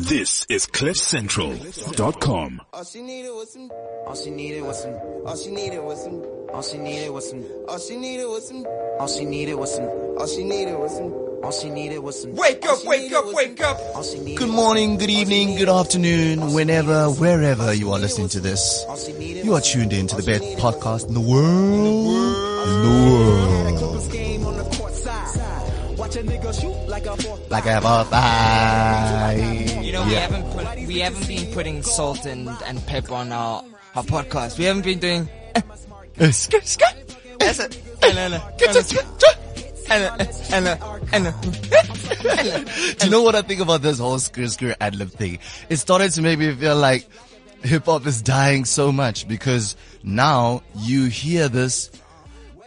This is CliffCentral.com. All she needed was some, all she needed was some, all she needed was some, all she needed was some, all she needed was some, all she needed was some, all she needed was some, all she needed was some. Wake up, wake up, wake up. Good morning, good evening, good afternoon, whenever, wherever you are listening to this. You are tuned in to the best podcast in the world. In the world. Like a I have a bye. You know, we Yeah. haven't put, we haven't been putting salt and, and pepper on our, our podcast. We haven't been doing, eh, eh, sk- sk- that's it. Do you know what I think about this whole skr skr ad lib thing? It started to make me feel like hip hop is dying so much because now you hear this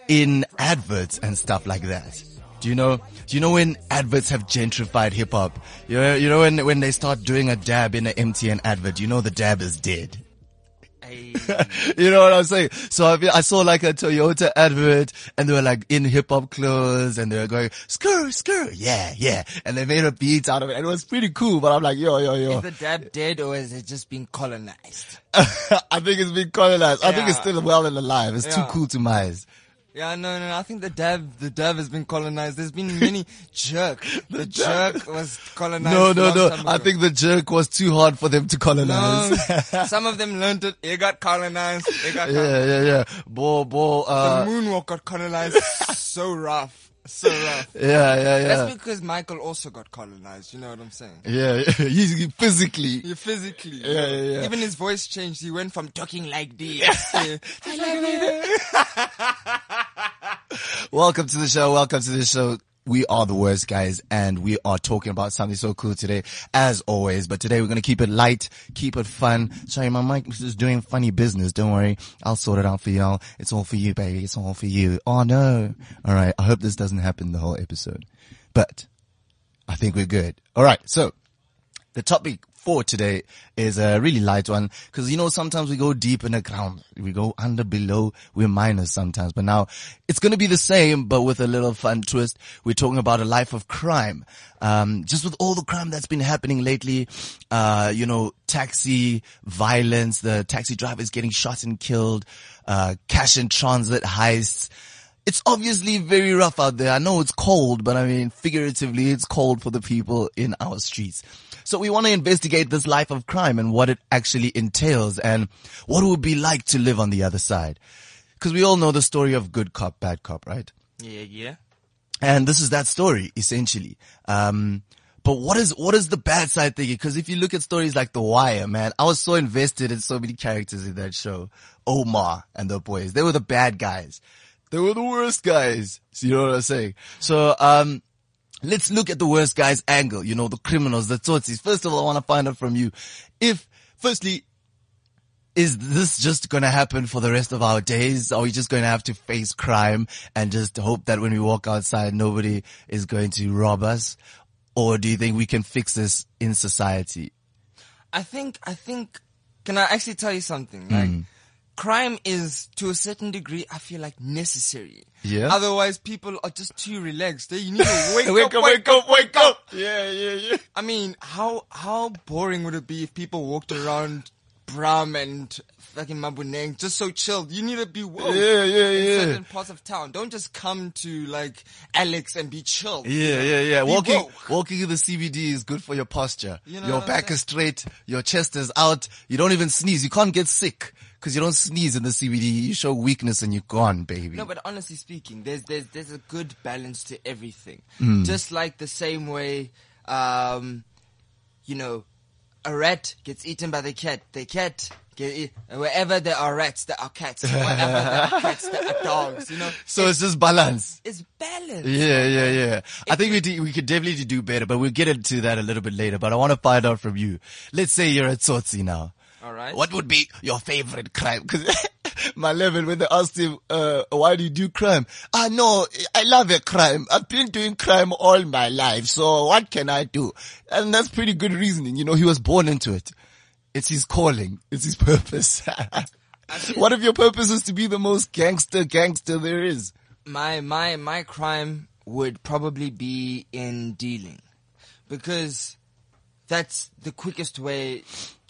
in adverts and stuff like that. Do you know? Do you know when adverts have gentrified hip hop? You know, you know when when they start doing a dab in an MTN advert, you know the dab is dead. You know what I'm saying? So I, I saw like a Toyota advert and they were like in hip hop clothes and they were going, skr, skr, yeah, yeah. And they made a beat out of it and it was pretty cool, but I'm like, yo, yo, yo. Is the dab dead or is it just been colonized? I think it's been colonized. I think it's still well and alive. It's too cool to mize. Yeah, no, no, I think the dev, the dev has been colonized. There's been many jerk. The, jerk was colonized. No, no, no. I think the jerk was too hard for them to No, colonize. some of them learned it. It got colonized. It got colonized. yeah, yeah, yeah. Bo, bo, uh, the moonwalk got colonized. so rough. So rough. Uh, yeah, yeah, yeah. That's because Michael also got colonized. You know what I'm saying? Yeah, he's physically. Yeah, physically. Yeah, yeah, yeah. Even his voice changed. He went from talking like this. to, Welcome to the show. Welcome to the show. We are the worst guys and we are talking about something so cool today as always. But today we're going to keep it light, keep it fun. Sorry, my mic is just doing funny business. Don't worry. I'll sort it out for y'all. It's all for you, baby. It's all for you. Oh no. All right. I hope this doesn't happen the whole episode, but I think we're good. All right. So the topic for today is a really light one because you know sometimes we go deep in the ground, we go under, below, we're miners sometimes. But now it's going to be the same, but with a little fun twist. We're talking about a life of crime. Um, just with all the crime that's been happening lately, uh, you know, taxi violence, the taxi drivers getting shot and killed, uh, cash and transit heists it's obviously very rough out there. I know it's cold, but I mean, figuratively, it's cold for the people in our streets. So we want to investigate this life of crime and what it actually entails and what it would be like to live on the other side. Cause we all know the story of good cop, bad cop, right? yeah, yeah. And this is that story, essentially. Um, but what is, what is the bad side thinking? Cause if you look at stories like The Wire, man, I was so invested in so many characters in that show. Omar and the boys. They were the bad guys. They were the worst guys. So you know what I'm saying? So, um, let's look at the worst guy's angle. You know, the criminals, the tsotsis. First of all, I want to find out from you if, firstly, is this just going to happen for the rest of our days? Are we just going to have to face crime and just hope that when we walk outside, nobody is going to rob us? Or do you think we can fix this in society? I think, I think, can I actually tell you something? Like, hmm. Crime is, to a certain degree, I feel like necessary. Yeah. Otherwise, people are just too relaxed. They need to wake, Wake up, wake up, wake up! Yeah, yeah, yeah. I mean, how how boring would it be if people walked around Braam and fucking Maboneng just so chilled? You need to be woke Yeah, yeah, in yeah. certain parts of town. Don't just come to like Alex and be chill. Yeah, yeah, yeah. Be Walking, woke. walking in the CBD is good for your posture. You know your back is straight, your chest is out. You don't even sneeze. You can't get sick because you don't sneeze in the CBD. You show weakness and you're gone, baby. No, but honestly speaking, there's there's there's a good balance to everything. Hmm. Just like the same way, um, you know, a rat gets eaten by the cat. The cat get wherever there are rats, there are cats. Wherever there are cats, there are dogs. You know, so it's just balance. it's balance. Yeah, yeah, yeah. I think we do, we could definitely do better, but we'll get into that a little bit later. But I want to find out from you. Let's say you're a Tsotsi now. All right. What would be your favorite crime? Because my level, when they asked him, uh, why do you do crime? Ah, no, I love a crime. I've been doing crime all my life. So what can I do? And that's pretty good reasoning. You know, he was born into it. It's his calling. It's his purpose. what if your purpose is to be the most gangster gangster there is? my my my crime would probably be in dealing because that's the quickest way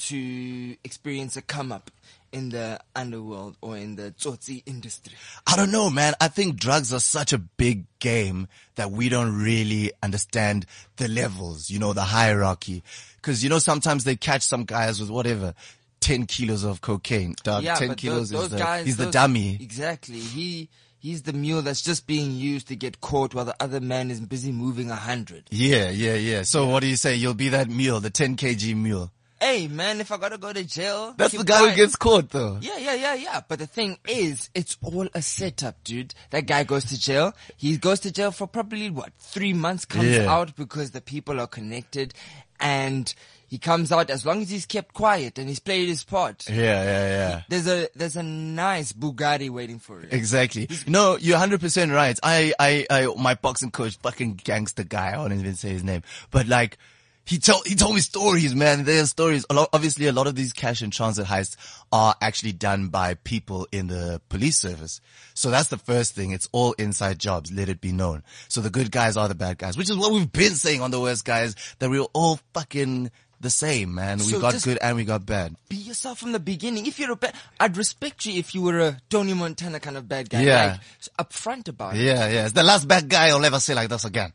to experience a come up in the underworld or in the tsotsi industry. I don't know, man. I think drugs are such a big game that we don't really understand the levels, you know, the hierarchy. Cause you know, sometimes they catch some guys with whatever, 10 kilos of cocaine. Dog, 10 but kilos those, is the, guys, he's the dummy. Exactly. He he's the mule that's just being used to get caught while the other man is busy moving a hundred. Yeah, yeah, yeah. So what do you say? You'll be that mule, the 10 kg mule. Hey man, if I gotta go to jail, That's the guy who gets caught though. Yeah, yeah, yeah, yeah. But the thing is, it's all a setup, dude. That guy goes to jail. He goes to jail for probably what three months. Comes Yeah. out because the people are connected, and he comes out as long as he's kept quiet and he's played his part. Yeah, yeah, yeah. There's a there's a nice Bugatti waiting for it. Exactly. No, you're 100% right. I, I, I, my boxing coach, fucking gangster guy, I won't even say his name, but like, he told, he told me stories, man. There's stories. A lot, obviously a lot of these cash and transit heists are actually done by people in the police service. So that's the first thing. It's all inside jobs. Let it be known. So the good guys are the bad guys, which is what we've been saying on the worst guys, that we're all fucking the same, man. We So got good and we got bad. Be yourself from the beginning. If you're a bad, I'd respect you if you were a Tony Montana kind of bad guy. Yeah. Like, upfront about it. Yeah, yeah. It's the last bad guy I'll ever say like this again.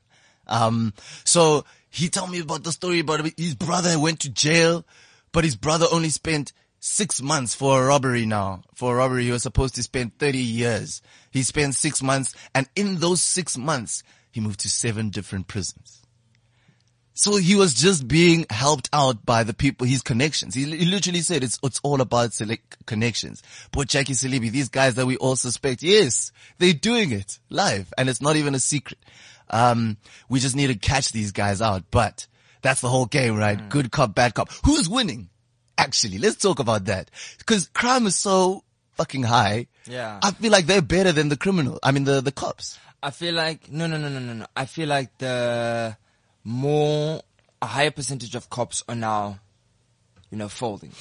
Um, so he told me about the story about his brother went to jail, but his brother only spent six months for a robbery now. For a robbery, he was supposed to spend 30 years. He spent six months and in those six months, he moved to seven different prisons. So he was just being helped out by the people, his connections. He, he literally said it's, it's all about select connections. But Jackie Selebi, these guys that we all suspect, yes, they're doing it live and it's not even a secret. Um, we just need to catch these guys out, but that's the whole game, right? Good cop, bad cop. Who's winning? Actually, let's talk about that. Cause crime is so fucking high. Yeah. I feel like they're better than the criminal. I mean, the, the cops. I feel like no, no, no, no, no, no. I feel like the more a higher percentage of cops are now, you know, folding.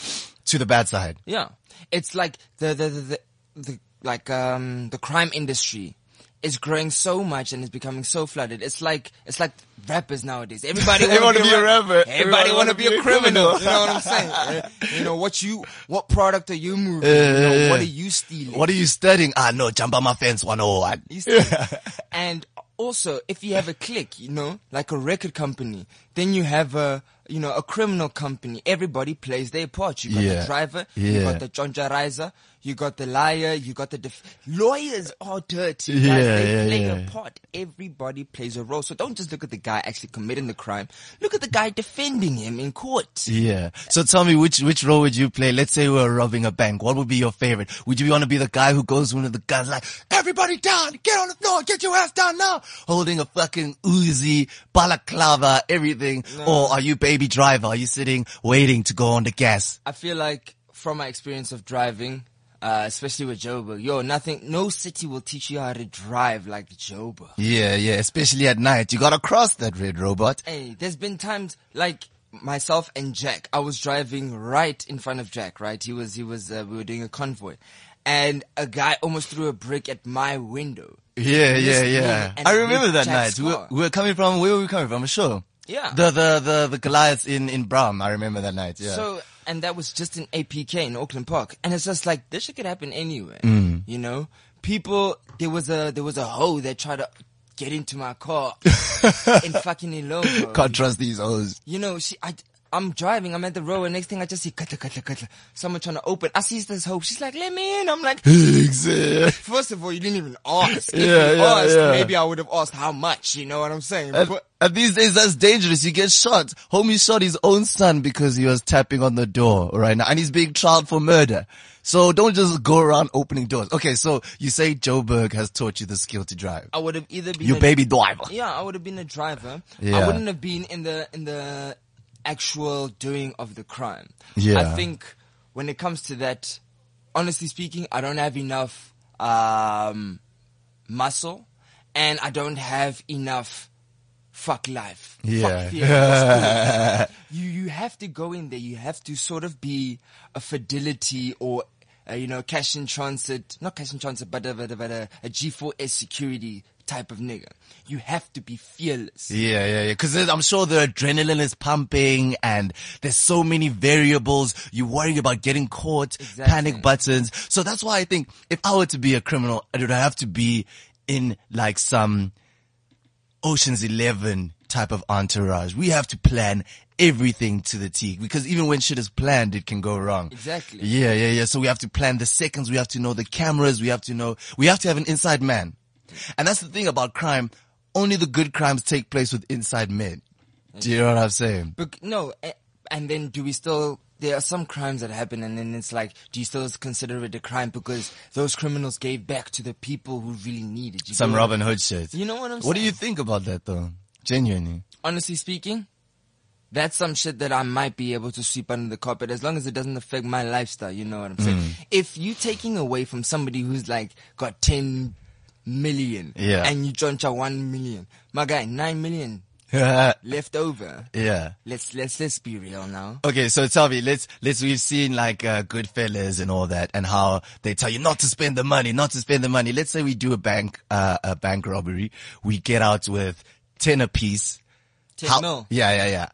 To the bad side. Yeah, it's like the the the, the, the like um the crime industry is growing so much and it's becoming so flooded. It's like it's like rappers nowadays. Everybody want to be a rapper. Everybody Everybody want wanna be, be a criminal. criminal. You know what I'm saying? You know what you what product are you moving? Uh, you know, what are you stealing? What are you studying? Ah, no, jump on my fence 101. You and also, if you have a clique, you know, like a record company, then you have a, you know, a criminal company. Everybody plays their part. You got Yeah. the driver, you Yeah. got the jonjarizer, you got the liar, you got the def- lawyers are dirty. Guys. Yeah, they yeah, play yeah. a part. Everybody plays a role. So don't just look at the guy actually committing the crime. Look at the guy defending him in court. Yeah. So tell me which which role would you play? Let's say we were robbing a bank. What would be your favorite? Would you want to be the guy who goes into the guns like, everybody down, get on the floor, get your ass down now, holding a fucking Uzi, balaclava, everything? Or are you baby driver? Are you sitting waiting to go on the gas? I feel like from my experience of driving, uh, especially with Joburg, yo, nothing, no city will teach you how to drive like Joburg. Yeah, yeah. Especially at night, you gotta cross that red robot. Hey, there's been times like myself and Jack. I was driving right in front of Jack. Right, he was he was uh, we were doing a convoy, and a guy almost threw a brick at my window. Yeah, yeah, yeah. I remember that Jack's night. We were, we were coming from, where were we coming from? Sure. Yeah. The, the, the, the Goliaths in, in Braam. I remember that night. Yeah. So, and that was just in APK in Auckland Park. And it's just like, this shit could happen anywhere. Mm. You know? People, there was a, there was a hoe that tried to get into my car in fucking Ilongo. Can't trust these hoes. You know, she, I, I'm driving, I'm at the road, and next thing I just see, katla, katla, katla, someone trying to open. I see this hoe. She's like, let me in. I'm like, first of all, you didn't even ask. If Yeah, you yeah, asked, yeah. maybe I would have asked how much. You know what I'm saying? And, But- and these days that's dangerous. You get shot. Homie shot his own son because he was tapping on the door right now and he's being tried for murder. So don't just go around opening doors. Okay, so you say Joburg has taught you the skill to drive. I would have either been You a- baby driver. Yeah, I would have been a driver. Yeah. I wouldn't have been in the in the actual doing of the crime. Yeah. I think when it comes to that, honestly speaking, I don't have enough um, muscle, and I don't have enough fuck life. Yeah. Fuck fear. You you have to go in there. You have to sort of be a fidelity or. Uh, you know, cash in transit, not cash in transit, but a, but a, but a, a G4S security type of nigga. You have to be fearless. Yeah, yeah, yeah. Cause I'm sure the adrenaline is pumping and there's so many variables. You're worrying about getting caught, Exactly. panic buttons. So that's why I think if I were to be a criminal, I would have to be in like some Ocean's 11 type of entourage. We have to plan everything to the T because even when shit is planned, it can go wrong. Exactly. Yeah, yeah, yeah. So we have to plan the seconds. We have to know the cameras. We have to know, we have to have an inside man. And that's the thing about crime. Only the good crimes take place with inside men. Do you know what I'm saying? But no, eh, and then do we still? There are some crimes that happen, and then it's like, do you still consider it a crime because those criminals gave back to the people who really needed? You Some Robin Hood shit. You know what I'm saying? What do you think about that though? Genuinely. honestly speaking, that's some shit that I might be able to sweep under the carpet as long as it doesn't affect my lifestyle. You know what I'm saying? Mm. If you taking away from somebody who's like got 10 million Yeah. and you joncha 1 million, my guy, 9 million left over. Yeah. Let's, let's, let's be real now. Okay, so tell me, let's, let's, we've seen like, uh, Goodfellas and all that and how they tell you not to spend the money, not to spend the money. Let's say we do a bank, uh, a bank robbery. We get out with 10 apiece. 10 How- mil. Yeah, yeah, yeah.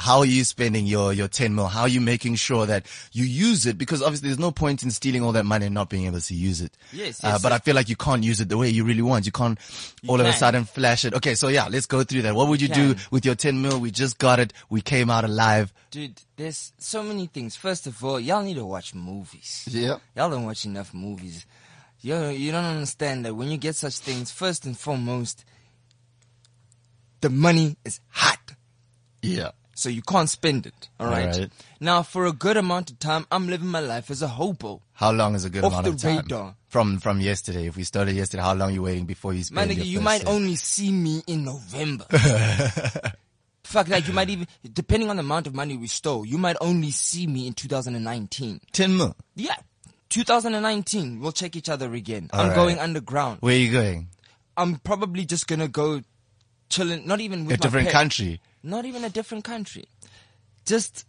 How are you spending your, your 10 mil? How are you making sure that you use it? Because obviously there's no point in stealing all that money and not being able to use it. Yes, Uh, but yes. I feel like you can't use it the way you really want. You can't all of a sudden flash it. Okay, so yeah, let's go through that. What would you, do with your 10 mil? We just got it. We came out alive. Dude, there's so many things. First of all, y'all need to watch movies. Yeah. Y'all don't watch enough movies. You you don't understand that when you get such things, first and foremost, the money is hot, Yeah. So you can't spend it. All right. Alright. Now, for a good amount of time, I'm living my life as a hobo. How long is a good Off amount the of time? radar. From, from yesterday. If we started yesterday, how long are you waiting before you Man, spend nigga, your you might cent? only see me in November. Fuck, like you might even, depending on the amount of money we stole, you might only see me in 2019. 10 mil. Yeah. 2019, we'll check each other again. I'm Alright. going underground. Where are you going? I'm probably just gonna go chilling, not even with A different pet. country. Not even a different country. Just,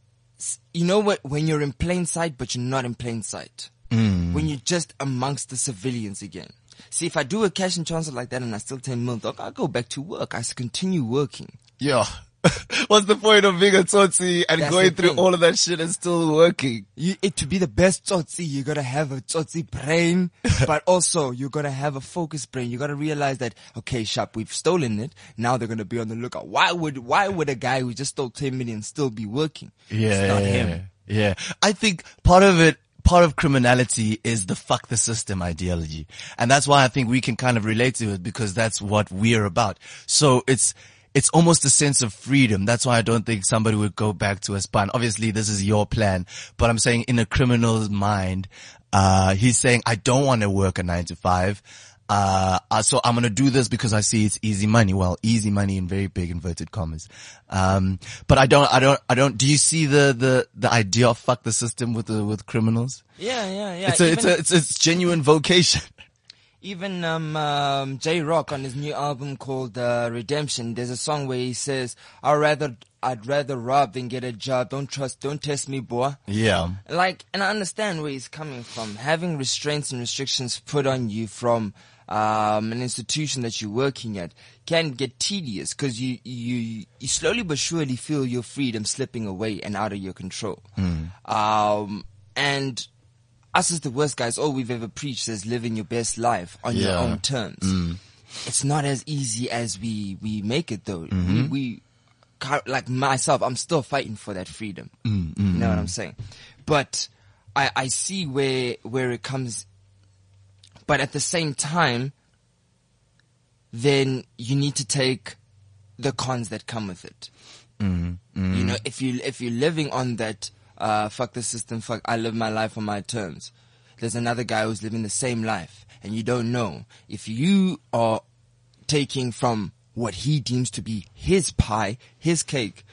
you know what, when you're in plain sight, but you're not in plain sight. Mm. When you're just amongst the civilians again. See, if I do a cash and transfer like that and I still 10 mil, dog, I'll go back to work. I continue working. Yo. What's the point of being a tsotsi and That's going through all of that shit and still working? You, it, to be the best tsotsi, you gotta have a tsotsi brain, but also you gotta have a focused brain. You gotta realize that, okay, sharp, we've stolen it. Now they're gonna be on the lookout. Why would, why would a guy who just stole 10 million still be working? Yeah, It's not yeah, him. Yeah. I think part of it, part of criminality is the fuck the system ideology. And that's why I think we can kind of relate to it because that's what we're about. So it's, it's almost a sense of freedom. That's why I don't think somebody would go back to a spine. Obviously this is your plan, but I'm saying in a criminal's mind, uh, he's saying, I don't want to work a nine to five. Uh, uh, so I'm going to do this because I see it's easy money. Well, easy money in very big inverted commas. Um, but I don't, I don't, I don't, do you see the, the, the idea of fuck the system with the, with criminals? Yeah, yeah, yeah. It's a, even, it's a, it's, it's genuine vocation. even um, um, Jay Rock on his new album called uh, Redemption, there's a song where he says, "I'd rather, I'd rather rob than get a job. Don't trust, don't test me, boy." Yeah. like and I understand where he's coming from. Having restraints and restrictions put on you from um, an institution that you're working at can get tedious because you, you you slowly but surely feel your freedom slipping away and out of your control. Um, and us as the worst guys, all we've ever preached is living your best life on your own terms. Mm. It's not as easy as we we make it though. We, mm-hmm. we like myself, I'm still fighting for that freedom. Mm, mm, you know what I'm saying? But I I see where where it comes. But at the same time, then you need to take the cons that come with it. You know, if you if you're living on that uh, fuck the system, fuck I live my life on my terms. There's another guy who's living the same life, and you don't know if you are taking from what he deems to be his pie, his cake.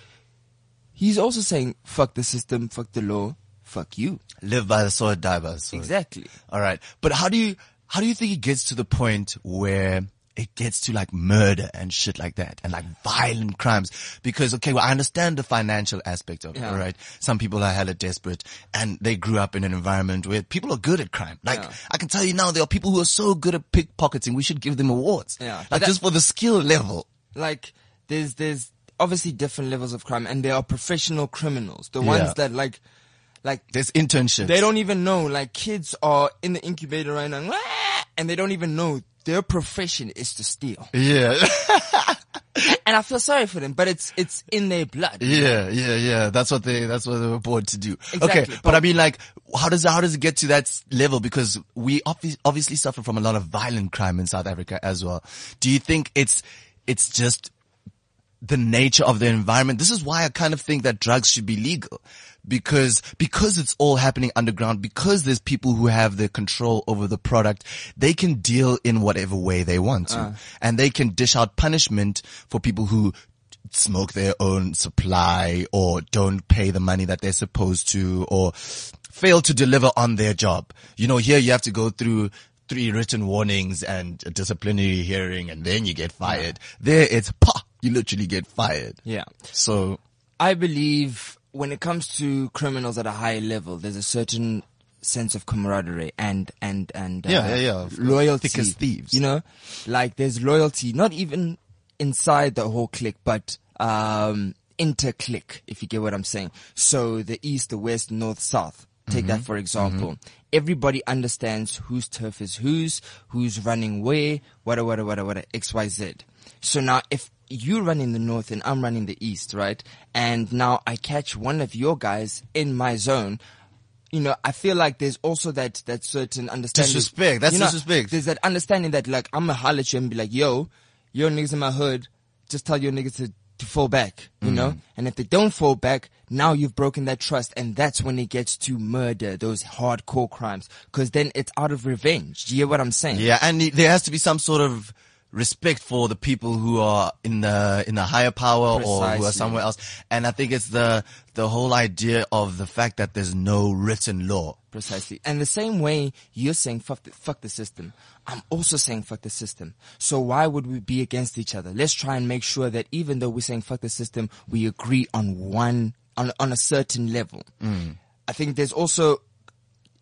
He's also saying fuck the system, fuck the law, fuck you. Live by the sword, die by the sword. Exactly. All right. But how do you, how do you think it gets to the point where it gets to like murder and shit like that and like violent crimes because, okay, well, I understand the financial aspect of Yeah. it, right? Some people are hella desperate and they grew up in an environment where people are good at crime. Like, Yeah. I can tell you now, there are people who are so good at pickpocketing. We should give them awards. Yeah. Like just for the skill level. like there's there's obviously different levels of crime and there are professional criminals the Yeah. ones that like like There's internships. they don't even know like kids are in the incubator right now and they don't even know their profession is to steal Yeah. and i feel sorry for them but it's it's in their blood Yeah, yeah, yeah. That's what they, that's what they were born to do. Exactly, Okay. But, but- I mean like, how does, how does it get to that level? Because we obvi- obviously suffer from a lot of violent crime in South Africa as well. Do you think it's, it's just the nature of the environment? This is why I kind of think that drugs should be legal. Because, because it's all happening underground, because there's people who have the control over the product, they can deal in whatever way they want to. And they can dish out punishment for people who smoke their own supply or don't pay the money that they're supposed to or fail to deliver on their job. You know, here you have to go through three written warnings and a disciplinary hearing and then you get fired. There it's pa, you literally get fired. yeah So i believe when it comes to criminals at a high level there's a certain sense of camaraderie and and and uh, Yeah, yeah, yeah. Loyalty Thick as thieves. you know like there's loyalty not even inside the whole clique but um inter-clique if you get what i'm saying so the east the west north south take Mm-hmm. that for example everybody understands whose turf is whose who's running where what what what what xyz so now if you run in the north and i'm running the east right and now i catch one of your guys in my zone you know, I feel like there's also that, that certain understanding. Disrespect. That's you know, disrespect. There's that understanding that like, I'm gonna holler at you and be like, yo, your niggas in my hood, just tell your niggas to, to fall back, you know? Mm. And if they don't fall back, now you've broken that trust and that's when it gets to murder, those hardcore crimes. Cause then it's out of revenge. Do you hear what I'm saying? yeah, and there has to be some sort of respect for the people who are in the in the higher power or who are somewhere else. And I think it's the the whole idea of the fact that there's no written law. Precisely. And the same way you're saying fuck the, fuck the system, I'm also saying fuck the system. So why would we be against each other? Let's try and make sure that even though we're saying fuck the system, we agree on one, on, on a certain level. I think there's also,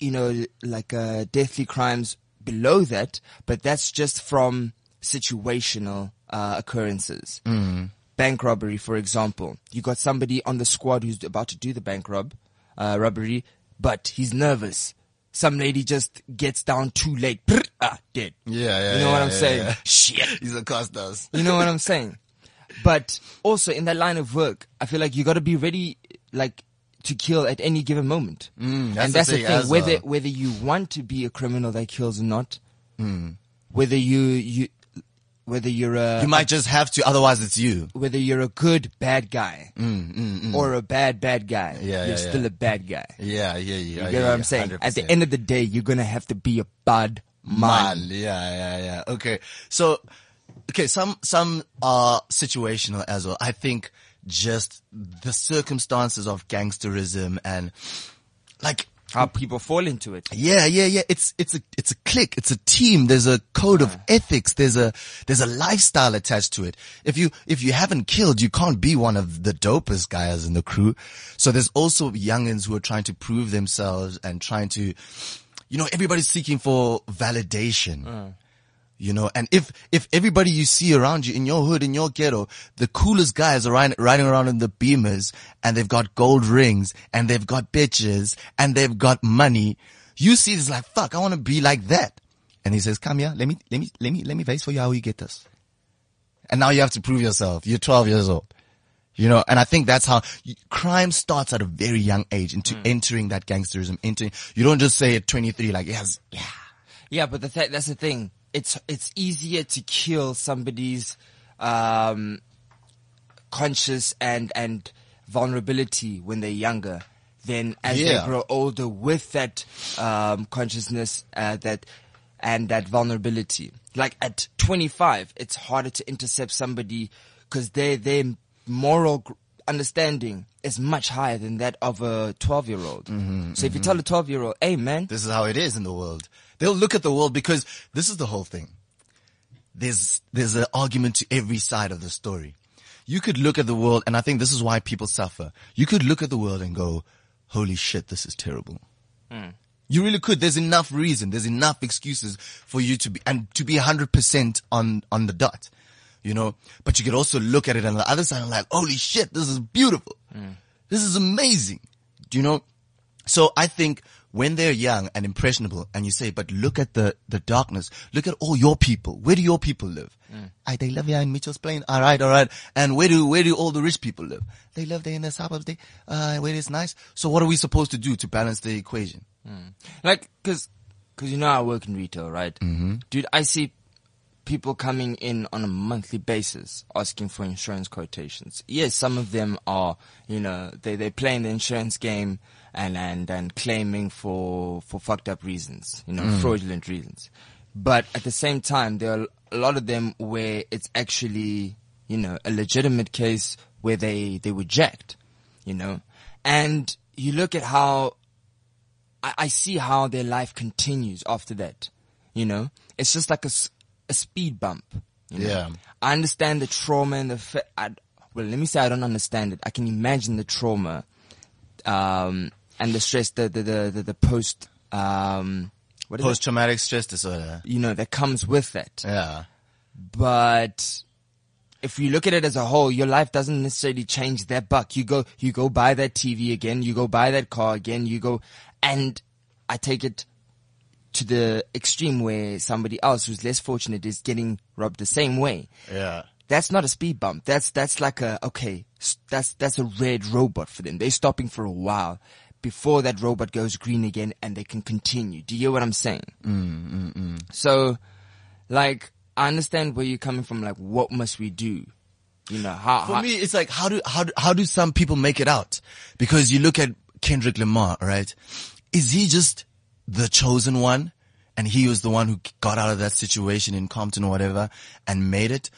you know, like, uh, deathly crimes below that, but that's just from situational, uh, occurrences. Bank robbery, for example. You got somebody on the squad who's about to do the bank rob, uh, robbery, but he's nervous. Some lady just gets down too late. Ah, dead. Yeah, yeah. You know what I'm yeah, saying? yeah. Shit. He's a costas. You know what I'm saying? But also in that line of work, I feel like you got to be ready, like, to kill at any given moment. Mm, that's and that's the thing thing. Whether well. whether you want to be a criminal that kills or not, Mm. whether you you whether you're a You might just have to, otherwise it's you. whether you're a good bad guy or a bad bad guy, Mm, Yeah, you're yeah, still yeah. a bad guy. Yeah, yeah, yeah. You get what I'm saying? At the end of the day, you're gonna have to be a bad man. Man, yeah, yeah, yeah. Okay. So, okay, some, some are situational as well. I think just the circumstances of gangsterism and like, How people fall into it. yeah, yeah, yeah. It's, it's a, it's a clique. It's a team. There's a code of ethics. There's a, there's a lifestyle attached to it. If you, if you haven't killed, you can't be one of the dopest guys in the crew. So there's also youngins who are trying to prove themselves and trying to, you know, everybody's seeking for validation. Mm. You know, and if, if everybody you see around you in your hood, in your ghetto, the coolest guys are riding, riding around in the beamers and they've got gold rings and they've got bitches and they've got money, you see this like, fuck, I want to be like that. And he says, come here, let me, let me, let me, let me face for you how you get this. And now you have to prove yourself. You're 12 years old. You know, and I think that's how crime starts at a very young age into hmm. entering that gangsterism, entering, you don't just say at 23 like, yes, yeah. Yeah, but the th- that's the thing. It's it's easier to kill somebody's um, conscious and and vulnerability when they're younger than as Yeah. they grow older with that um, consciousness uh, that and that vulnerability. Like at 25, it's harder to intercept somebody because their their moral gr- understanding is much higher than that of a 12 year old. So if you tell a 12 year old, "Hey, man," This is how it is in the world. They'll look at the world because this is the whole thing. there's, there's an argument to every side of the story. You could look at the world, and I think this is why people suffer. You could look at the world and go, holy shit, this is terrible. Hmm. You really could. There's enough reason. There's enough excuses for you to be, and to be 100% on, on the dot, you know, but you could also look at it on the other side and like, holy shit, this is beautiful. This is amazing. Do you know? So I think when they're young and impressionable and you say, but look at the, the darkness, look at all your people. Where do your people live? I, they live here in Mitchell's Plain. All right, all right. And where do, where do all the rich people live? They live there in the suburbs. They, uh, where it's nice. So what are we supposed to do to balance the equation? Like, cause, cause you know I work in retail, right? Mm-hmm. Dude, I see people coming in on a monthly basis asking for insurance quotations. Yes, some of them are, you know, they, they playing the insurance game and, and, and claiming for, for fucked up reasons, you know, mm. fraudulent reasons. But at the same time, there are a lot of them where it's actually, you know, a legitimate case where they, they were jacked, you know, and you look at how I, I see how their life continues after that. You know, it's just like a, a speed bump. You know? Yeah. I understand the trauma and the, fa- I, well, let me say I don't understand it. I can imagine the trauma, um, and the stress, the, the, the, the, the post, um, what is? Post traumatic stress disorder. You know, that comes with that. Yeah. But if you look at it as a whole, your life doesn't necessarily change that buck. You go, you go buy that TV again, you go buy that car again, you go, and I take it to the extreme where somebody else who's less fortunate is getting robbed the same way. Yeah. That's not a speed bump. That's, that's like a, okay, that's, that's a red robot for them. They're stopping for a while before that robot goes green again and they can continue. Do you hear what I'm saying? Mm, mm, mm. So, like, I understand where you're coming from. Like, what must we do? You know, how, For how me, it's like, how do, how do, how do some people make it out? Because you look at Kendrick Lamar, right? Is he just the chosen one? And he was the one who got out of that situation in Compton or whatever and made it?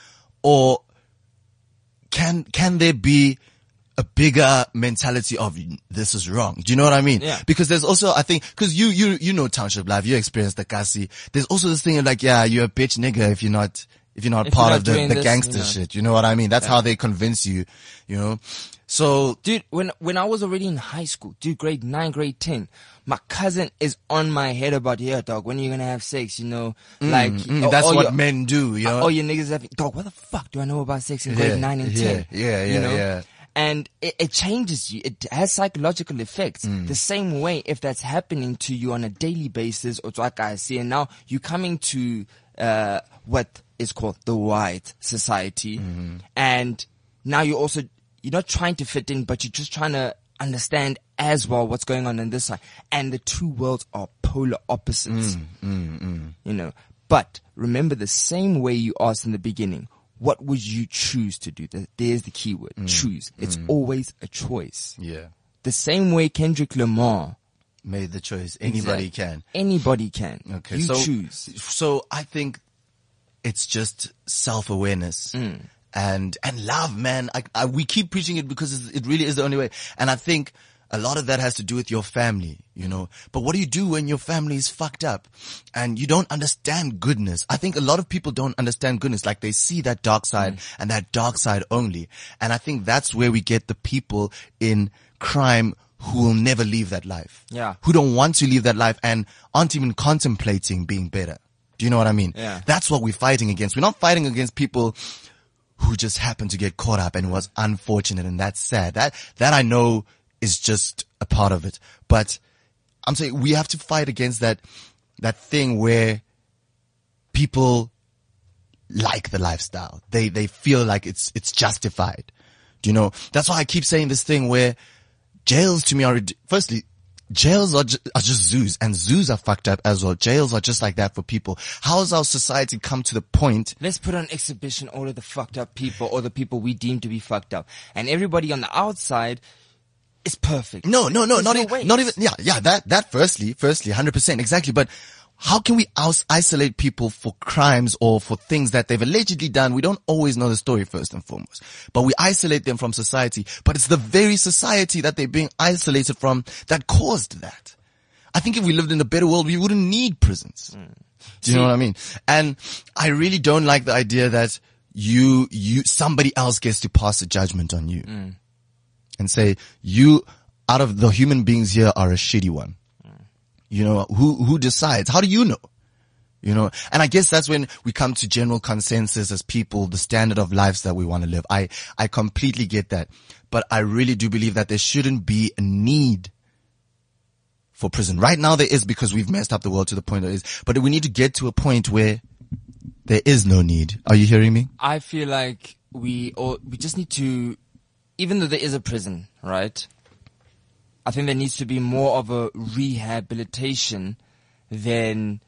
Or can, can there be a bigger mentality of this is wrong? Do you know what I mean? Yeah. Because there's also, I think, cause you, you, you know township life, you experienced the Kasi. There's also this thing of like, yeah, you're a bitch nigga if you're not, if you're not If you're part not of the, the this, gangster you know. shit. You know what I mean? That's how they convince you, you know? So, dude, when when I was already in high school, dude, grade nine, grade ten, my cousin is on my head about yeah, dog. When are you gonna have sex? You know, like mm, all- that's what your- men do, you know? Oh, your niggas have dog. What the fuck do I know about sex in grade Yeah, nine and yeah, ten? yeah, you yeah, know? yeah. And it, it changes you. It has psychological effects. Mm. The same way if that's happening to you on a daily basis, or like I see, and now you're coming to uh, what is called the white society, Mm-hmm. and now you're also you're not trying to fit in, but you're just trying to understand as well what's going on in this side. And the two worlds are polar opposites. Mm, You know, but remember the same way you asked in the beginning. What would you choose to do? There's the key word. Mm. Choose. It's always a choice. yeah. The same way Kendrick Lamar. Made the choice. Anybody Exact- can. Anybody can. Okay. You so, choose. So I think it's just self-awareness. Mm. And, and love, man. I, I, we keep preaching it because it's- it really is the only way. And I think a lot of that has to do with your family, you know. But what do you do when your family is fucked up and you don't understand goodness? I think a lot of people don't understand goodness. Like they see that dark side Mm. and that dark side only. And I think that's where we get the people in crime who will never leave that life. Yeah. Who don't want to leave that life and aren't even contemplating being better. Do you know what I mean? Yeah. That's what we're fighting against. We're not fighting against people who just happened to get caught up and was unfortunate and that's sad. That, that I know is just a part of it. But I'm saying we have to fight against that, that thing where people like the lifestyle. They, they feel like it's, it's justified. Do you know? That's why I keep saying this thing where jails to me are, firstly, jails are, ju- are just zoos and zoos are fucked up as well. Jails are just like that for people. How has our society come to the point Let's put on exhibition all of the fucked up people or the people we deem to be fucked up. And everybody on the outside is perfect. No, no, no, There's not no even, not even, yeah, yeah, that, that firstly, firstly, 100%, exactly. But how can we aus- isolate people for crimes or for things that they've allegedly done? We don't always know the story first and foremost, but we isolate them from society, but it's the very society that they're being isolated from that caused that. I think if we lived in a better world, we wouldn't need prisons. Hmm. Do you know what I mean? And I really don't like the idea that you, you, somebody else gets to pass a judgment on you hmm. and say, you, out of the human beings here are a shitty one. You know, who, who decides? How do you know? You know, and I guess that's when we come to general consensus as people, the standard of lives that we want to live. I, I completely get that. But I really do believe that there shouldn't be a need for prison. Right now there is because we've messed up the world to the point that is, but we need to get to a point where there is no need. Are you hearing me? I feel like we all, we just need to, even though there is a prison, right? I think there needs to be more of a rehabilitation than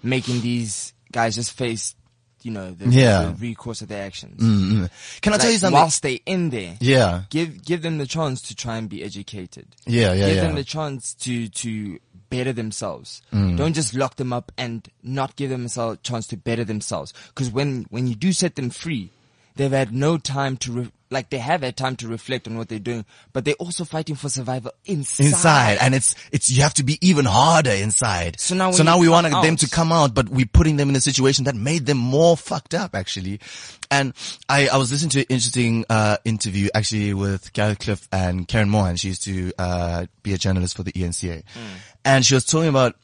making these guys just face, you know, the, Yeah. the recourse of their actions. Can I tell you something? Whilst they in there, yeah. give give them the chance to try and be educated. Yeah, yeah, give yeah. them the chance to to better themselves. Mm. Don't just lock them up and not give them a chance to better themselves. Because when when you do set them free, they've had no time to re- like they have had time to reflect on what they're doing, but they're also fighting for survival inside. inside. And it's it's you have to be even harder inside. So now so now we want them to come out but we're putting them in a situation that made them more fucked up actually. And i i was listening to an interesting uh interview actually with Gareth Cliff and Karyn Maughan. She used to uh be a journalist for the ENCA and she was talking about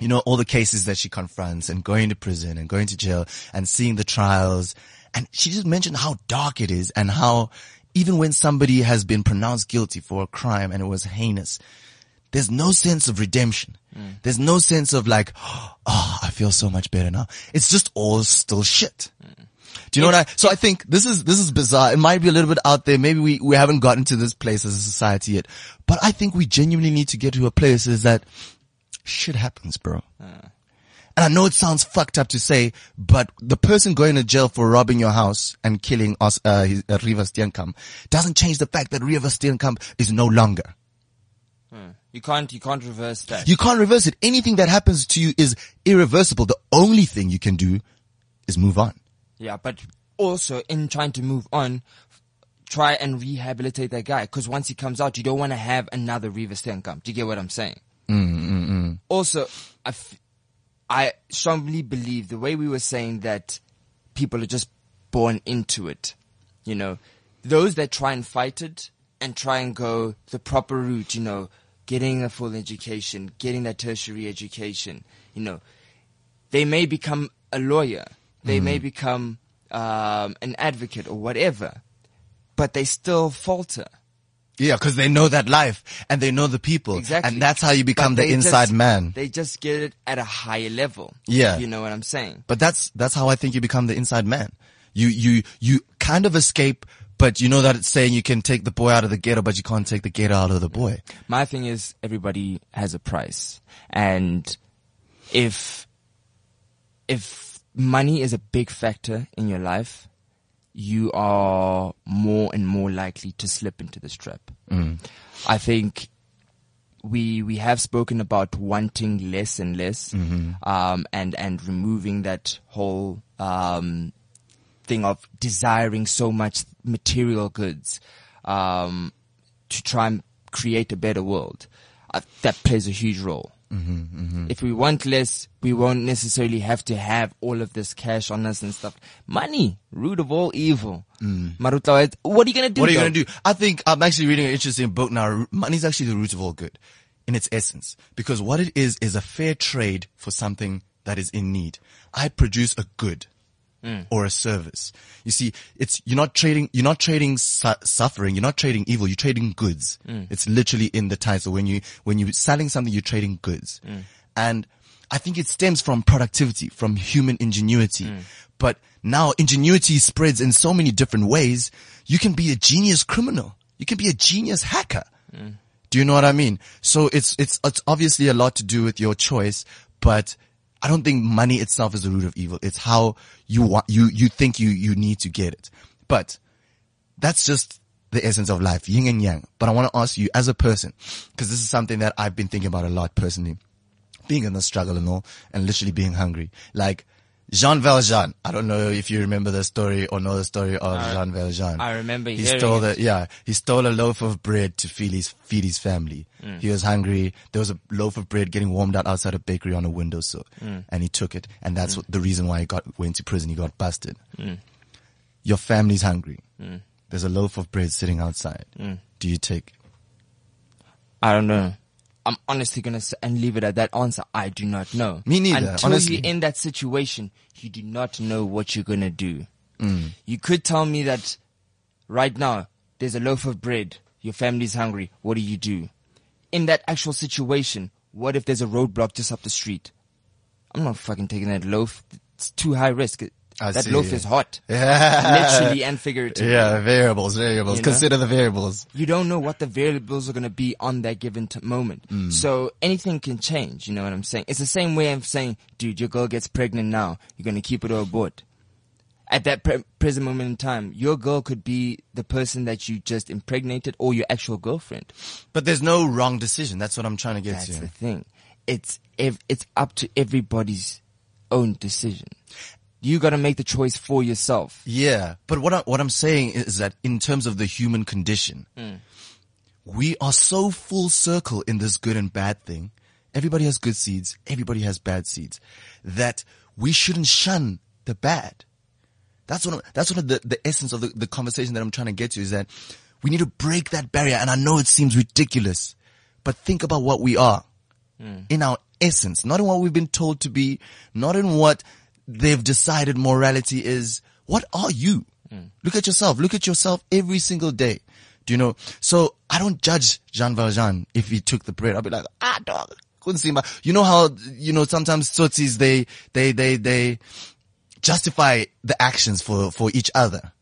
you know, all the cases that she confronts and going to prison and going to jail and seeing the trials. And she just mentioned how dark it is and how even when somebody has been pronounced guilty for a crime and it was heinous, there's no sense of redemption. Mm. There's no sense of like, oh, I feel so much better now. It's just all still shit. Mm. Do you know what I, so I think this is, this is bizarre. It might be a little bit out there. Maybe we, we haven't gotten to this place as a society yet, but I think we genuinely need to get to a place is that shit happens, bro. Uh. And I know it sounds fucked up to say, but the person going to jail for robbing your house and killing us, uh, his, uh, Reeva Steenkamp doesn't change the fact that Reeva Steenkamp is no longer. You can't you can't reverse that. You can't reverse it. Anything that happens to you is irreversible. The only thing you can do is move on. Yeah, but also in trying to move on, try and rehabilitate that guy. Because once he comes out, you don't want to have another Reeva Steenkamp. Do you get what I'm saying? Mm, Also, I, f- I strongly believe the way we were saying that people are just born into it. You know, those that try and fight it and try and go the proper route, you know, getting a full education, getting that tertiary education, you know, they may become a lawyer, they may become um, an advocate or whatever, but they still falter. Yeah, cause they know that life and they know the people. Exactly. And that's how you become But the inside just- man. They just get it at a higher level. Yeah. You know what I'm saying? But that's, that's how I think you become the inside man. You, you, you kind of escape, but you know that it's saying you can take the boy out of the ghetto, but you can't take the ghetto out of the boy. My thing is everybody has a price. And if, if money is a big factor in your life, you are more and more likely to slip into this trap. I think we we have spoken about wanting less and less, um, and and removing that whole um, thing of desiring so much material goods um, to try and create a better world. Uh, that plays a huge role. If we want less, we won't necessarily have to have all of this cash on us and stuff. Money, root of all evil. Mm. Marutla, what are you gonna do? What are you going to do? I think I'm actually reading an interesting book now. Money is actually the root of all good in its essence because what it is is a fair trade for something that is in need. I produce a good Mm. or a service. You see, it's, you're not trading, you're not trading su- suffering, you're not trading evil, you're trading goods. Mm. It's literally in the title. When you, when you're selling something, you're trading goods. Mm. And I think it stems from productivity, from human ingenuity. But now ingenuity spreads in so many different ways. You can be a genius criminal. You can be a genius hacker. Do you know what I mean? So it's, it's, it's obviously a lot to do with your choice, but I don't think money itself is the root of evil. It's how you want, you, you think you, you need to get it. But that's just the essence of life, yin and yang. But I want to ask you as a person, because this is something that I've been thinking about a lot personally, being in the struggle and all, and literally being hungry. Like, Jean Valjean. I don't know if you remember the story or know the story of Jean Valjean. I remember he stole it. the yeah he stole a loaf of bread to feed his feed his family. Mm. He was hungry. There was a loaf of bread getting warmed out outside a bakery on a windowsill, Mm. and he took it. And that's what, the reason why he got went to prison. He got busted. Mm. Your family's hungry. There's a loaf of bread sitting outside. Mm. Do you take? I don't know. I'm honestly gonna s and leave it at that answer. I do not know. Me neither, Until honestly. you're in that situation, you do not know what you're gonna do. Mm. You could tell me that right now there's a loaf of bread. Your family's hungry. What do you do? In that actual situation, what if there's a roadblock just up the street? I'm not fucking taking that loaf. It's too high risk. I that see. loaf is hot, Yeah. literally and figuratively. Yeah, variables, variables. You know? Consider the variables. you don't know what the variables are going to be on that given t- moment. Mm. So anything can change. You know what I'm saying? It's the same way I'm saying, dude, your girl gets pregnant now. You're going to keep it or abort. At that pre- present moment in time, your girl could be the person that you just impregnated or your actual girlfriend. But there's no wrong decision. That's what I'm trying to get That's to. That's the thing. It's ev- it's up to everybody's own decision. You got to make the choice for yourself. Yeah, but what I, what I'm saying is that in terms of the human condition, hmm. we are so full circle in this good and bad thing. Everybody has good seeds. Everybody has bad seeds. That we shouldn't shun the bad. That's one of, that's one of the, the essence of the, the conversation that I'm trying to get to is that we need to break that barrier. And I know it seems ridiculous, but think about what we are hmm. in our essence, not in what we've been told to be, not in what they've decided morality is. What are you? Look at yourself. Look at yourself every single day. Do you know? So I don't judge Jean Valjean if he took the bread. I'll be like, ah, dog. Couldn't see my, you know how, you know, sometimes Tsotsis, they, they, they, they justify the actions for, for each other.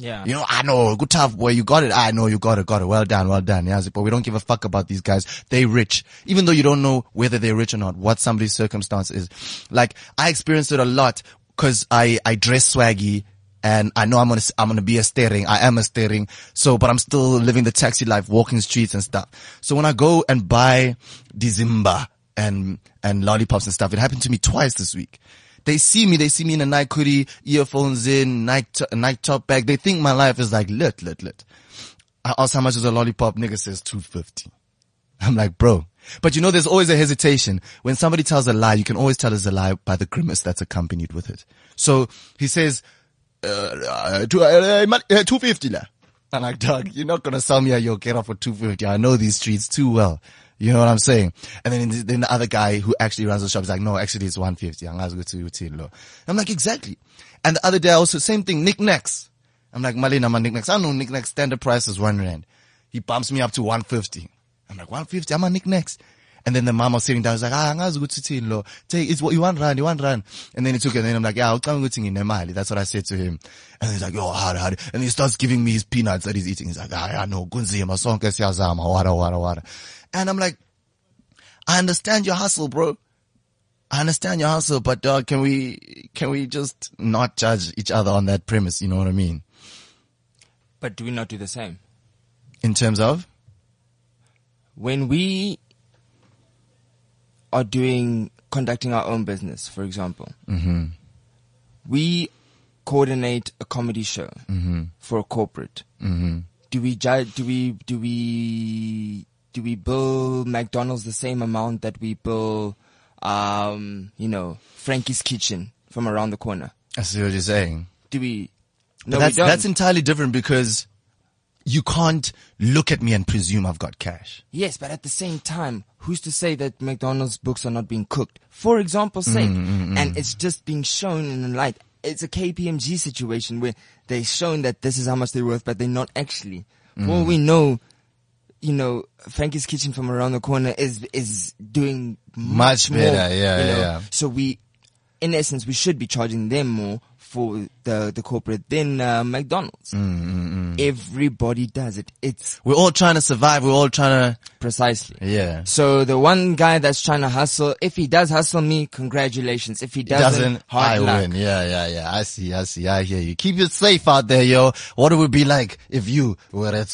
Yeah. You know, I know, good tough boy, you got it. I know you got it, got it. Well done, well done. Yeah, but we don't give a fuck about these guys. They rich. Even though you don't know whether they're rich or not, what somebody's circumstance is. Like, I experienced it a lot cause I, I dress swaggy and I know I'm gonna, I'm gonna be a staring. I am a staring. So, but I'm still living the taxi life, walking streets and stuff. So when I go and buy Dizimba and, and lollipops and stuff, it happened to me twice this week. They see me, they see me in a Nike hoodie, earphones in, Nike, to- Nike top bag. They think my life is like lit, lit, lit. I ask how much is a lollipop, nigga says 250. I'm like, bro. But you know, there's always a hesitation. When somebody tells a lie, you can always tell it's a lie by the grimace that's accompanied with it. So he says, uh, uh, two, uh, uh, 250 la. I'm like, dog, you're not gonna sell me a yo get off for 250. I know these streets too well. You know what I'm saying? And then, then the other guy who actually runs the shop is like, no, actually it's 150. I'm like, exactly. And the other day I also, same thing, Nik Naks. I'm like, Malina, my Nik Naks. I know Nik Naks standard price is one rand. He bumps me up to 150. I'm like, 150, I'm a Nik Naks. And then the mom was sitting down, was like, ah, uthini lo. Take, it's what you want rand, you want rand. And then he took it, and then I'm like, yeah, I'm ucabanga ukuthi nginemali. That's what I said to him. And he's like, yo, hard, hard. And he starts giving me his peanuts that he's eating. He's like, ah, I know, kunzima, sonke siyazama, wada, wada, wada. And I'm like, I understand your hustle, bro. I understand your hustle, but dog, can we, can we just not judge each other on that premise? You know what I mean? But do we not do the same? In terms of? when we are doing conducting our own business, for example, mm-hmm. we coordinate a comedy show mm-hmm. for a corporate. Mm-hmm. Do we judge? Do we do we do we bill McDonald's the same amount that we bill, um, you know, Frankie's Kitchen from around the corner? I see what you're saying. Do we? But No, that's, we that's entirely different because you can't look at me and presume I've got cash. Yes, but at the same time, who's to say that McDonald's books are not being cooked? For example's mm, sake. Mm, mm. And it's just being shown in the light. It's a KPMG situation where they're shown that this is how much they're worth, but they're not actually. For all we know, you know, Frankie's Kitchen from around the corner is, is doing Much much, more, better, yeah, you know. yeah. So we, in essence, we should be charging them more for the, the corporate than uh, McDonald's. Mm, Everybody does it. It's We're all trying to survive. We're all trying to precisely. yeah. So the one guy that's trying to hustle, if he does hustle me, congratulations. If he doesn't, Doesn't, I luck. win. Yeah, yeah, yeah. I see, I see, I hear you. Keep it safe out there, yo. What it would be like if you were at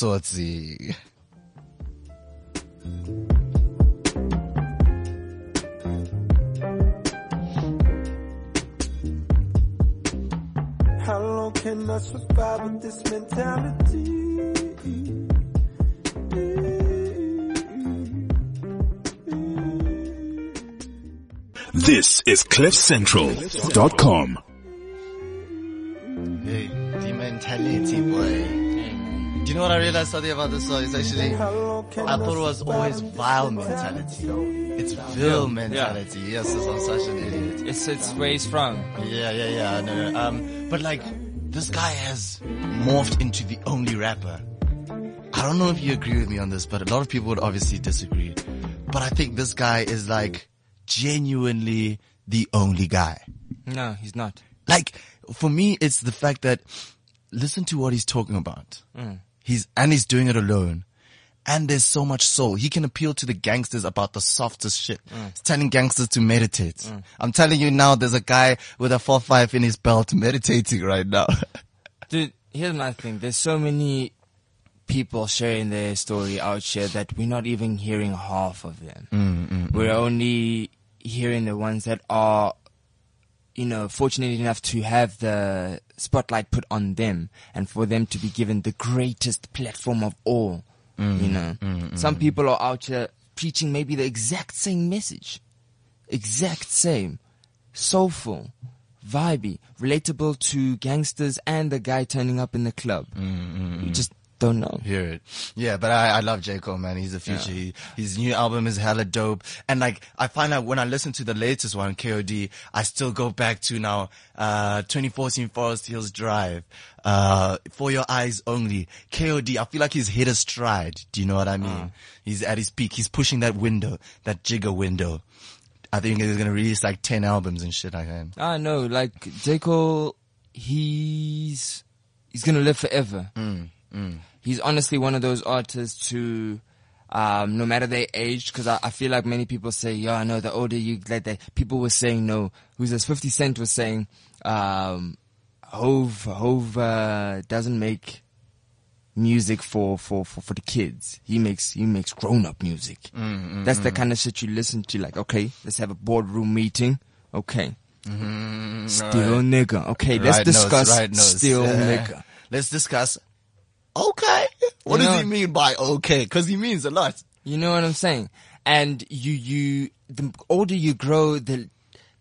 Tsotsi. I survive with this mentality. This is CliffCentral.com. Hey, the mentality, boy. Do you know what I realized something about this song? It's actually, I thought it was always vile mentality. It's Ville mentality. Yes, yes, I'm such an idiot. It's, it's where he's from. Yeah, yeah, yeah. No, no. Um, but like, this guy has morphed into the only rapper. I don't know if you agree with me on this, but a lot of people would obviously disagree. But I think this guy is like genuinely the only guy. No, he's not. Like, for me, it's the fact that listen to what he's talking about. He's, and he's doing it alone. And there's so much soul. He can appeal to the gangsters about the softest shit. Mm. He's telling gangsters to meditate. Mm. I'm telling you now, there's a guy with a 4-5 in his belt meditating right now. Dude, here's my thing. There's so many people sharing their story out here that we're not even hearing half of them. Mm, we're only hearing the ones that are, you know, fortunate enough to have the spotlight put on them and for them to be given the greatest platform of all. Mm, you know, mm, mm. some people are out here preaching maybe the exact same message, exact same, soulful, vibey, relatable to gangsters and the guy turning up in the club. You just don't know. Hear it. Yeah, but I, I love J. Cole, man. He's the future. He, his new album is hella dope. And like, I find out when I listen to the latest one, KOD, I still go back to now, uh, 2014 Forest Hills Drive, uh, 4 Your Eyez Only. KOD, I feel like he's hit a stride. Do you know what I mean? He's at his peak. He's pushing that window, that jigger window. I think he's gonna release like 10 albums and shit like that. I know, like J Cole, he's he's gonna live forever. He's honestly one of those artists who, um, no matter their age, because I, I feel like many people say, "Yeah, I know the older you get, that people were saying no." Who's this? Fifty Cent was saying, um, "Hov, Hov uh, doesn't make." music for, for, for, for the kids. He makes, he makes grown up music. That's the kind of shit you listen to. Like, okay, let's have a boardroom meeting. Okay. Still nigga. Okay, let's Right discuss right still Yeah. nigga. Let's discuss. Okay. What You does know- he mean by okay? Cause he means a lot. You know what I'm saying? And you, you, the older you grow, the,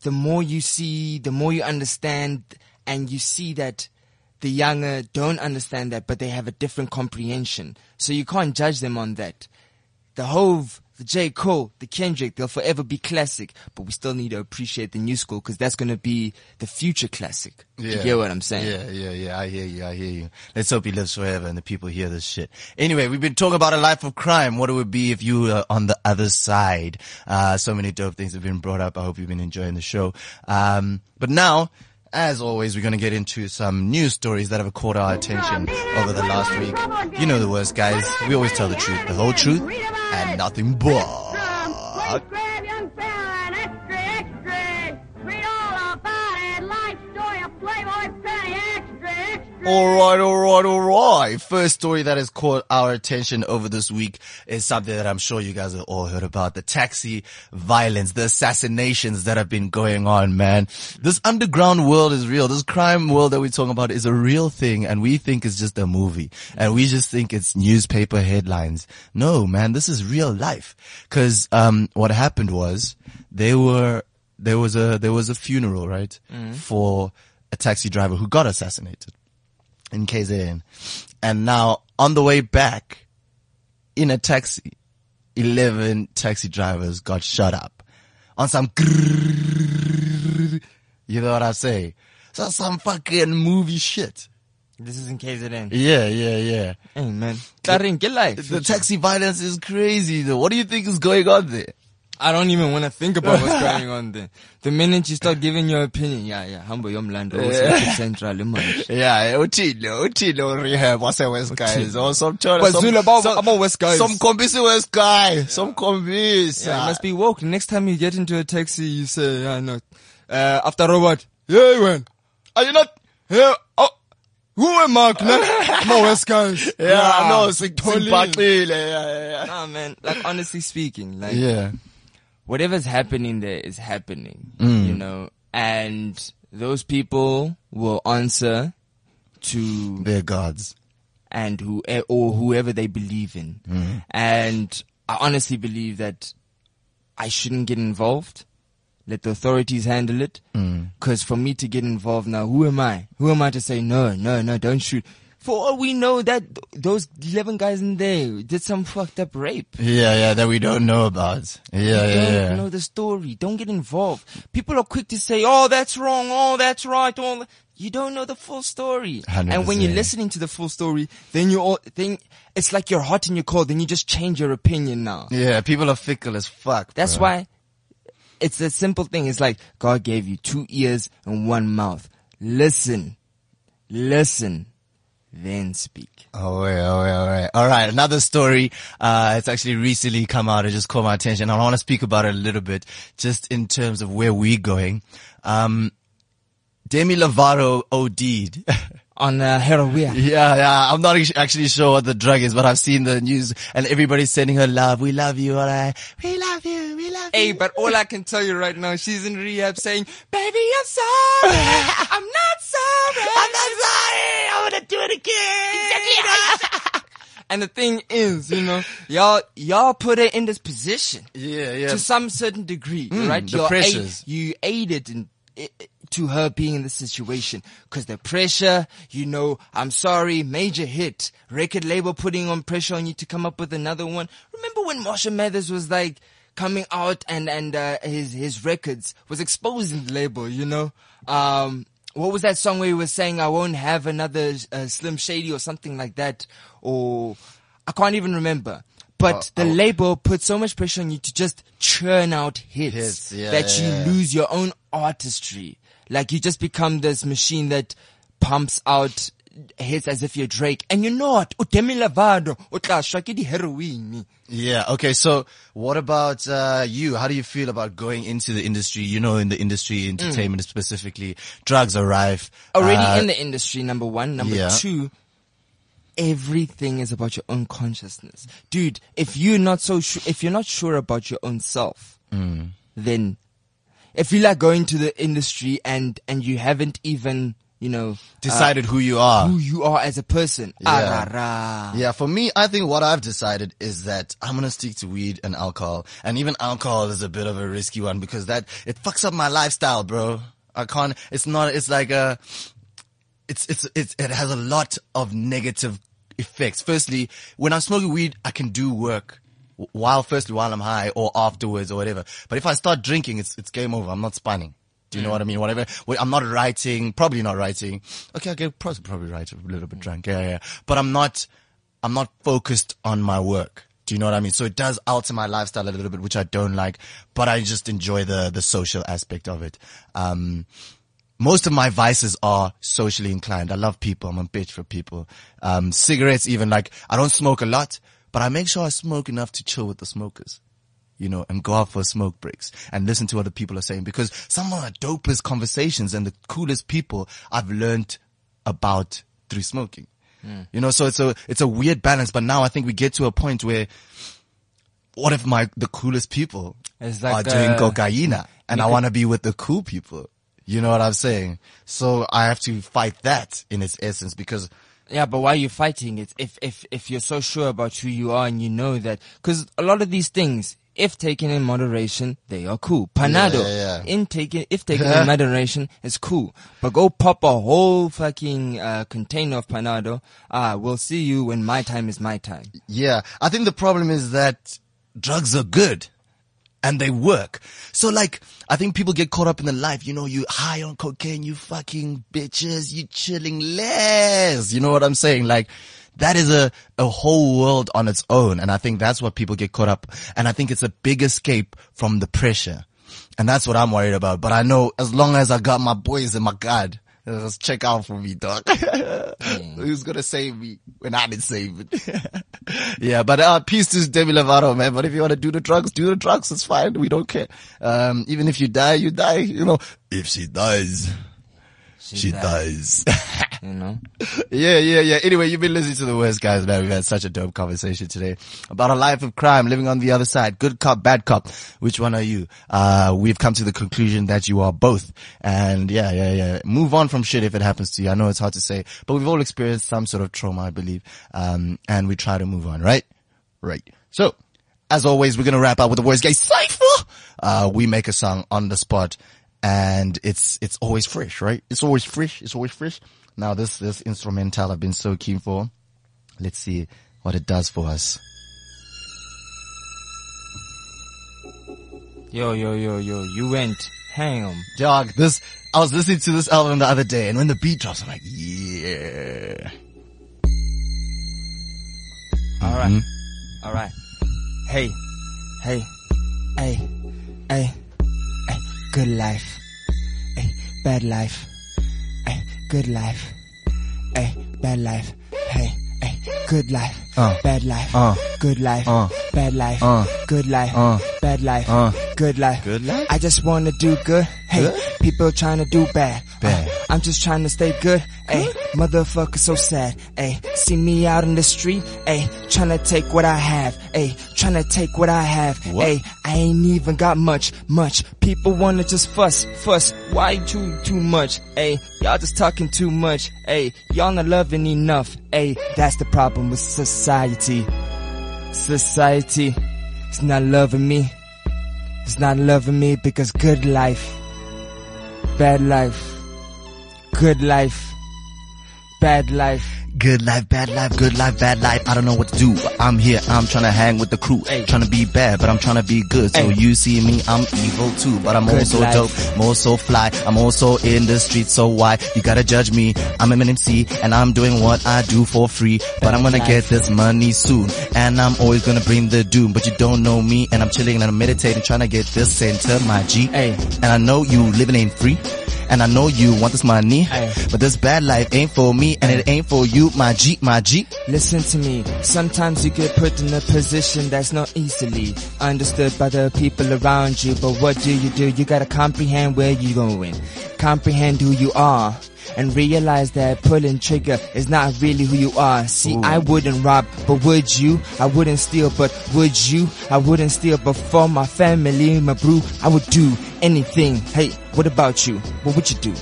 the more you see, the more you understand, and you see that the younger don't understand that, but they have a different comprehension. So you can't judge them on that. The Hov, the J. Cole, the Kendrick, they'll forever be classic, but we still need to appreciate the new school because that's going to be the future classic. You get what I'm saying? Yeah, yeah, yeah. I hear you. I hear you. Let's hope he lives forever and the people hear this shit. Anyway, we've been talking about a life of crime. What it would be if you were on the other side. Uh, so many dope things have been brought up. I hope you've been enjoying the show. Um, but now, as always, we're going to get into some news stories that have caught our attention over the last week. You know the worst, guys. We always tell the truth, the whole truth, and nothing but. All right, all right, all right. First story that has caught our attention over this week is something that I'm sure you guys have all heard about. The taxi violence, the assassinations that have been going on, man. This underground world is real. This crime world that we're talking about is a real thing and we think it's just a movie and we just think it's newspaper headlines. No, man, this is real life. Cause, um, what happened was they were, there was a, there was a funeral, right? For a taxi driver who got assassinated in KZN. And now on the way back in a taxi, 11 taxi drivers got shot up on some you know what I say? So some fucking movie shit. This is in KZN. Yeah, yeah, yeah. Hey man, get life. The taxi violence is crazy though. What do you think is going on there? I don't even want to think about what's going on there. The minute you start giving your opinion, yeah, yeah, humble your land, central, man. Yeah, Otilo rehab, what's a West guys? Or some China, But some, about- some, about West guys. Some convincing West guy, some convince. Yeah, you must be woke. Next time you get into a taxi, you say, yeah, no. Uh, after Robert, yeah, man. Are you not? Yeah, oh, who am I? I'm a West guys. Yeah, I know. Sing, totally. sing Bakile, yeah, yeah, Nah, man, like honestly speaking, like, yeah. Whatever's happening there is happening, Mm. you know, and those people will answer to They're gods. and who eh, or whoever they believe in. Mm. And I honestly believe that I shouldn't get involved. Let the authorities handle it. Mm. Because for me to get involved now, who am I? Who am I to say no, no, no, don't shoot? For all we know, that those eleven guys in there did some fucked up rape. Yeah, yeah, that we don't know about. Yeah, yeah, don't yeah. know the story. Don't get involved. People are quick to say, "Oh, that's wrong. Oh, that's right." All you don't know the full story. And when you're listening to the full story, then you all then it's like you're hot and you're cold. Then you just change your opinion now. Yeah, people are fickle as fuck. That's bro. why it's a simple thing. It's like God gave you two ears and one mouth. Listen, listen, then speak. Oh, wait, oh, wait, all right. All right. Another story. Uh, it's actually recently come out. It just caught my attention. I want to speak about it a little bit, just in terms of where we're going. Um, Demi Lovato OD'd. On uh, heroin. yeah, yeah. I'm not actually sure what the drug is, but I've seen the news and everybody's sending her love. We love you, all right. We love you. We love Hey, you. but all I can tell you right now, she's in rehab saying, baby, I'm sorry. I'm not sorry. I'm not sorry. I want to do it again. And the thing is, you know, y'all, y'all put her in this position Yeah, yeah. to some certain degree, right? the You're pressures. aid- you aided in, to her being in this situation because the pressure, you know, I'm sorry, major hit, record label putting on pressure on you to come up with another one. Remember when Marshall Mathers was like coming out and, and, uh, his, his records was exposing the label, you know? Um, what was that song where he was saying, I won't have another uh, Slim Shady or something like that? Or I can't even remember. But the label put so much pressure on you to just churn out hits, Hits, yeah, that you yeah. lose your own artistry. Like you just become this machine that pumps out hits as if you're Drake. And you're not. O Demi Lovato, o tla shwa ke di-heroin. Yeah. Okay. So what about, uh, you? How do you feel about going into the industry? You know, in the industry, entertainment specifically, drugs are rife. Already Uh, in the industry, number one. Number yeah. two, everything is about your own consciousness. Dude, if you're not so sure, if you're not sure about your own self, Mm. then if you like going to the industry and, and you haven't even, you know, decided who you are. who you are as a person. Yeah. Ah, Yeah, for me, I think what I've decided is that I'm gonna stick to weed and alcohol. And even alcohol is a bit of a risky one because that, it fucks up my lifestyle, bro. I can't, it's not, it's like a, it's, it's, it's, it has a lot of negative effects. Firstly, when I'm smoking weed, I can do work while, firstly, while I'm high or afterwards or whatever. But if I start drinking, it's, it's game over. I'm not spanning. Do you know what I mean? Whatever. I'm not writing, probably not writing. Okay, could probably, probably write a little bit drunk. Yeah, yeah. But I'm not, I'm not focused on my work. Do you know what I mean? So it does alter my lifestyle a little bit, which I don't like, but I just enjoy the, the social aspect of it. Um, most of my vices are socially inclined. I love people. I'm a bitch for people. Um, cigarettes, even like, I don't smoke a lot, but I make sure I smoke enough to chill with the smokers. You know, and go out for smoke breaks and listen to what the people are saying because some of the dopest conversations and the coolest people I've learned about through smoking. Hmm. You know, so it's a, it's a weird balance, but now I think we get to a point where what if my, the coolest people It's are like, doing cocaine and I want to be with the cool people? You know what I'm saying? So I have to fight that in its essence because Yeah, but why are you fighting it? If if if you're so sure about who you are and you know that, because a lot of these things, if taken in moderation, they are cool. Panado, yeah, yeah. in taken if taken in moderation, is cool. But go pop a whole fucking uh, container of Panado. Ah, we'll see you when my time is my time. Yeah, I think the problem is that drugs are good and they work. So like, I think people get caught up in the life, you know, you high on cocaine, you fucking bitches, you chilling less. You know what I'm saying? Like, that is a, a whole world on its own. And I think that's what people get caught up. And I think it's a big escape from the pressure. And that's what I'm worried about. But I know as long as I got my boys and my God, just check out for me, dog. Who's gonna save me when I didn't save it? yeah, but uh, peace to Demi Lovato, man. But if you want to do the drugs, do the drugs. It's fine. We don't care. Um, even if you die, you die. You know, if she dies, She does. You know? yeah, yeah, yeah. Anyway, you've been listening to the worst guys, man. We've had such a dope conversation today about a life of crime, living on the other side. Good cop, bad cop. Which one are you? Uh, we've come to the conclusion that you are both. And yeah, yeah, yeah. Move on from shit if it happens to you. I know it's hard to say, but we've all experienced some sort of trauma, I believe. Um, and we try to move on, right? Right. So, as always, we're gonna wrap up with the worst gay cipher. Uh, we make a song on the spot and it's, it's always fresh, right? It's always fresh. It's always fresh. Now this, this instrumental I've been so keen for. Let's see what it does for us. Yo, yo, yo, yo, you went ham. Dog, this, I was listening to this album the other day and when the beat drops, I'm like, yeah. Alright. Mm-hmm. Alright. Hey. Hey. Hey. Hey. Hey. Good life. Hey. Bad life. Hey. Good life. Hey. Bad life. Hey. Hey. Good life. Uh. Bad life. Uh. Good life. Uh. Bad life. Uh. Good life. Uh. Bad life. Uh. Good life. Good life? I just wanna do good. Hey. Good? People trying to do bad. Bad. Uh, I'm just trying to stay good. Hey. Motherfucker so sad. Hey. See me out in the street. Hey. Trying to take what I have. Hey. Trying to take what I have. Hey. I ain't even got much, much. People wanna just fuss, fuss. Why too, too much? Hey. Y'all just talking too much. Hey. Y'all not loving enough. Hey. That's the problem with society. Society. It's not loving me. It's not loving me because good life, bad life, good life, bad life. Good life, bad life, good life, bad life. I don't know what to do. I'm here, I'm trying to hang with the crew. Hey. Trying to be bad, but I'm trying to be good. So Hey. you see me, I'm evil too. But I'm Good also life. dope, I'm also fly. I'm also in the streets, so why? You gotta judge me. I'm an MC, and I'm doing what I do for free. But I'm gonna life. get this money soon. And I'm always gonna bring the doom. But you don't know me, and I'm chilling and I'm meditating, trying to get this center, my G. Hey. And I know you living ain't free. And I know you want this money. Hey. But this bad life ain't for me, and it ain't for you, my G, my G. Listen to me. Sometimes you get put in a position that's not easily understood by the people around you. But what do you do? You gotta comprehend where you're going. Comprehend who you are. And realize that pulling trigger is not really who you are. See, I wouldn't rob, but would you? I wouldn't steal, but would you? I wouldn't steal, but for my family, my brew, I would do anything. Hey, what about you? What would you do?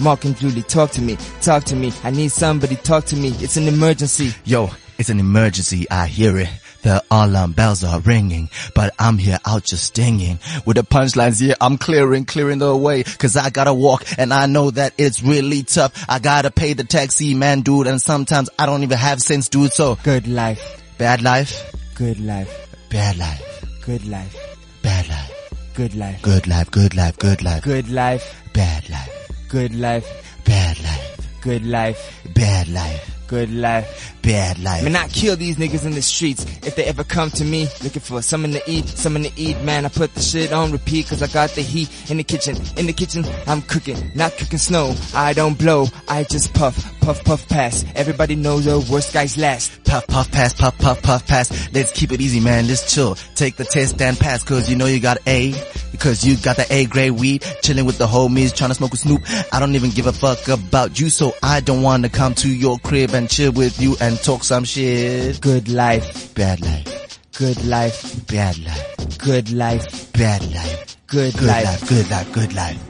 Mark and Julie, talk to me, talk to me. I need somebody, talk to me. It's an emergency. Yo, it's an emergency, I hear it. The alarm bells are ringing, but I'm here out just stinging. With the punchlines, yeah, I'm clearing, clearing the way, cause I gotta walk, and I know that it's really tough. I gotta pay the taxi man, dude, and sometimes I don't even have sense, dude, so Good life, bad life, good life, bad life, good life, bad life, good life, good life, good life, good life, good life, bad life, good life, bad life, good life, bad life, good life. bad life. Man, I kill these niggas in the streets if they ever come to me looking for something to eat, something to eat. Man, I put the shit on repeat cause I got the heat in the kitchen. In the kitchen, I'm cooking, not cooking snow. I don't blow, I just puff, puff, puff, pass. Everybody knows the worst guys last. Puff, puff, pass, puff, puff, puff, pass. Let's keep it easy, man. Let's chill. Take the test and pass, cause you know you got A. Cause you got the A grade weed. Chilling with the homies, trying to smoke with Snoop. I don't even give a fuck about you, so I don't wanna come to your crib and chill with you and talk some shit. Good life, Bad life, good life, bad life, good life, bad life, good, good life. life, good life, good life.